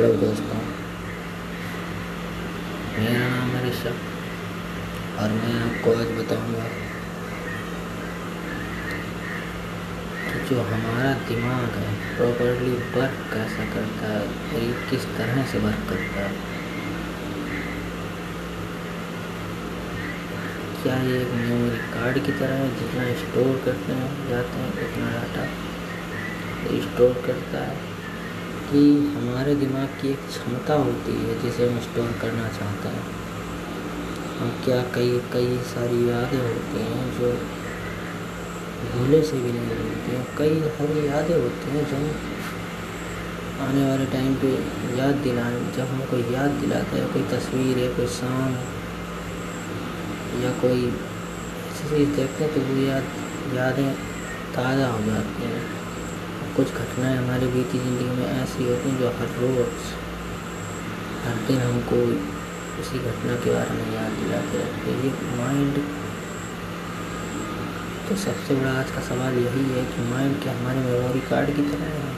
Hello दोस्तों मेरा नाम है ऋषभ और मैं आपको आज बताऊँगा कि जो हमारा दिमाग है प्रॉपरली वर्क कैसा करता है, और ये किस तरह से वर्क करता है। क्या ये एक मेमोरी कार्ड की तरह है, जितना स्टोर करते हैं, जाते हैं, उतना डाटा स्टोर करता है? कि हमारे दिमाग की एक क्षमता होती है जिसे हम स्टोर करना चाहते हैं। और क्या कई कई सारी यादें होती हैं जो भूले से भी नहीं होती हैं। कई सारी यादें होती हैं जो आने वाले टाइम पे याद दिलाने जब हम कोई याद दिलाता है, कोई तस्वीर या कोई सॉन्ग या कोई ऐसी चीज़ देखते हैं तो वो याद, यादें ताज़ा हो जाती हैं। कुछ घटनाएँ हमारे बीती ज़िंदगी में ऐसी होती हैं जो हर रोज़ हर दिन हमको उसी घटना के बारे में याद दिलाते रहते हैं। ये माइंड तो सबसे बड़ा आज का सवाल यही है कि माइंड क्या हमारे मेमोरी कार्ड की तरह है?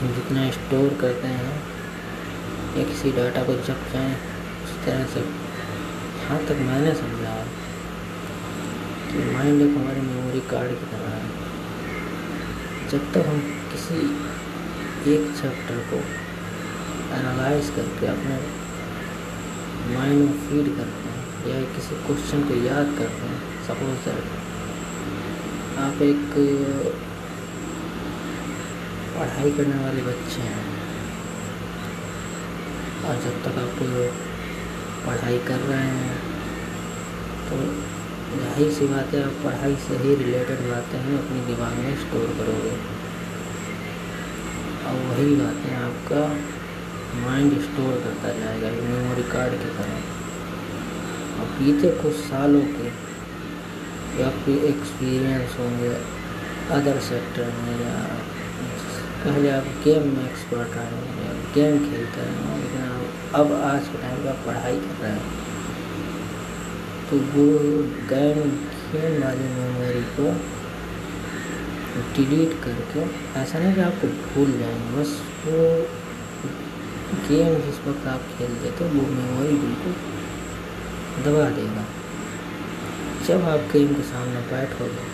हम जितना स्टोर करते हैं, या किसी डाटा को जब चाहें, उस तरह से यहाँ तक मैंने समझा कि माइंड एक हमारे मेमोरी कार्ड की तरह है। जब तक हम किसी एक चैप्टर को एनालाइज करके अपने माइंड में फ़ीड करते हैं या किसी क्वेश्चन को याद करते हैं सपोज़ दैट आप एक, पढ़ाई करने वाले बच्चे हैं और जब तक आप पढ़ाई कर रहे हैं तो ज़ाहिर सी बात है, आप पढ़ाई से ही रिलेटेड बातें हैं, अपने दिमाग में स्टोर करोगे। और वही बातें आपका माइंड स्टोर करता जाएगा मेमोरी कार्ड की तरह। और बीते कुछ सालों के फिर एक्सपीरियंस होंगे अदर सेक्टर में या पहले आप गेम में एक्सपर्ट आए या गेम खेलते हैं लेकिन अब आज के टाइम पर पढ़ाई कर रहे हैं। तो वो गैर खेल वाली मेमोरी को डिलीट करके, ऐसा नहीं कि आपको भूल जाएँगे, बस वो गेम जिस वक्त आप खेलते थे, वो मेमोरी बिल्कुल दबा देगा। जब आप गेम के सामने बैठोगे,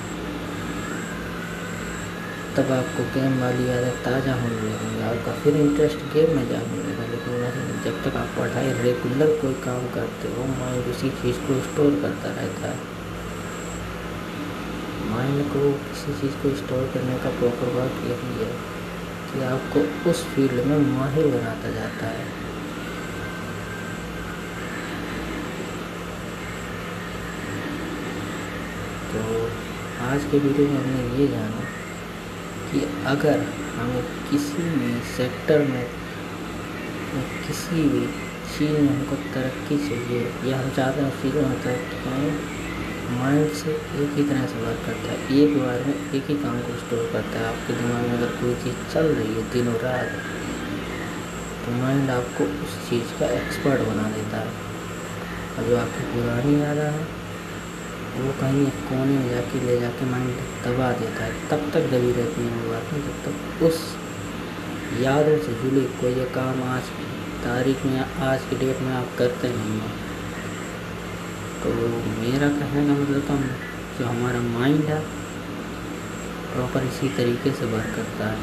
तब आपको गेम वाली आदत ताज़ा होने लगेगी, आपका फिर इंटरेस्ट गेम में जा मिलेगा लेकिन नहीं जब तक आप पढ़ाई रेगुलर कोई काम करते हो माइंड उसी चीज़ को स्टोर करता रहता है। माइंड को किसी चीज़ को स्टोर करने का प्रॉपर वर्क यही है कि आपको उस फ़ील्ड में माहिर बनाता जाता है। तो आज के वीडियो में हमने ये जाना कि अगर हमें किसी भी सेक्टर में किसी भी चीज़ में हमको तरक्की चाहिए, या हम चाहते हैं चीज़ में तरक्की करें माइंड से एक ही तरह से वर्क करता है। एक बार में एक ही काम को स्टोर करता है। आपके दिमाग में अगर कोई चीज़ चल रही है, दिनों रात तो माइंड आपको उस चीज़ का एक्सपर्ट बना देता है। और जो आपकी पुरानी याद है, वो कहीं एक कोने में जाके ले जाके माइंड दबा देता है। तब तक दबी रहती है वो बातें, जब तक उस यादों से जुड़े कोई काम आज की तारीख में, आज की डेट में आप करते नहीं तो मेरा कहने का मतलब तो जो हमारा माइंड है प्रॉपर इसी तरीके से वर्क करता है।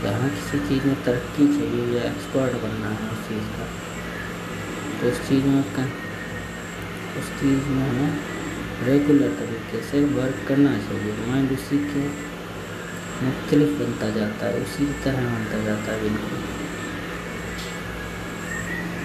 कि हमें किसी चीज़ में तरक्की चाहिए या एक्सपर्ट बनना है उस चीज़ का? तो उस चीज़ में उस चीज़ में हमें रेगुलर तरीके से वर्क करना चाहिए। माइंड उसी के मुख्तलिफ़ बनता जाता है उसी तरह बनता जाता है बिल्कुल।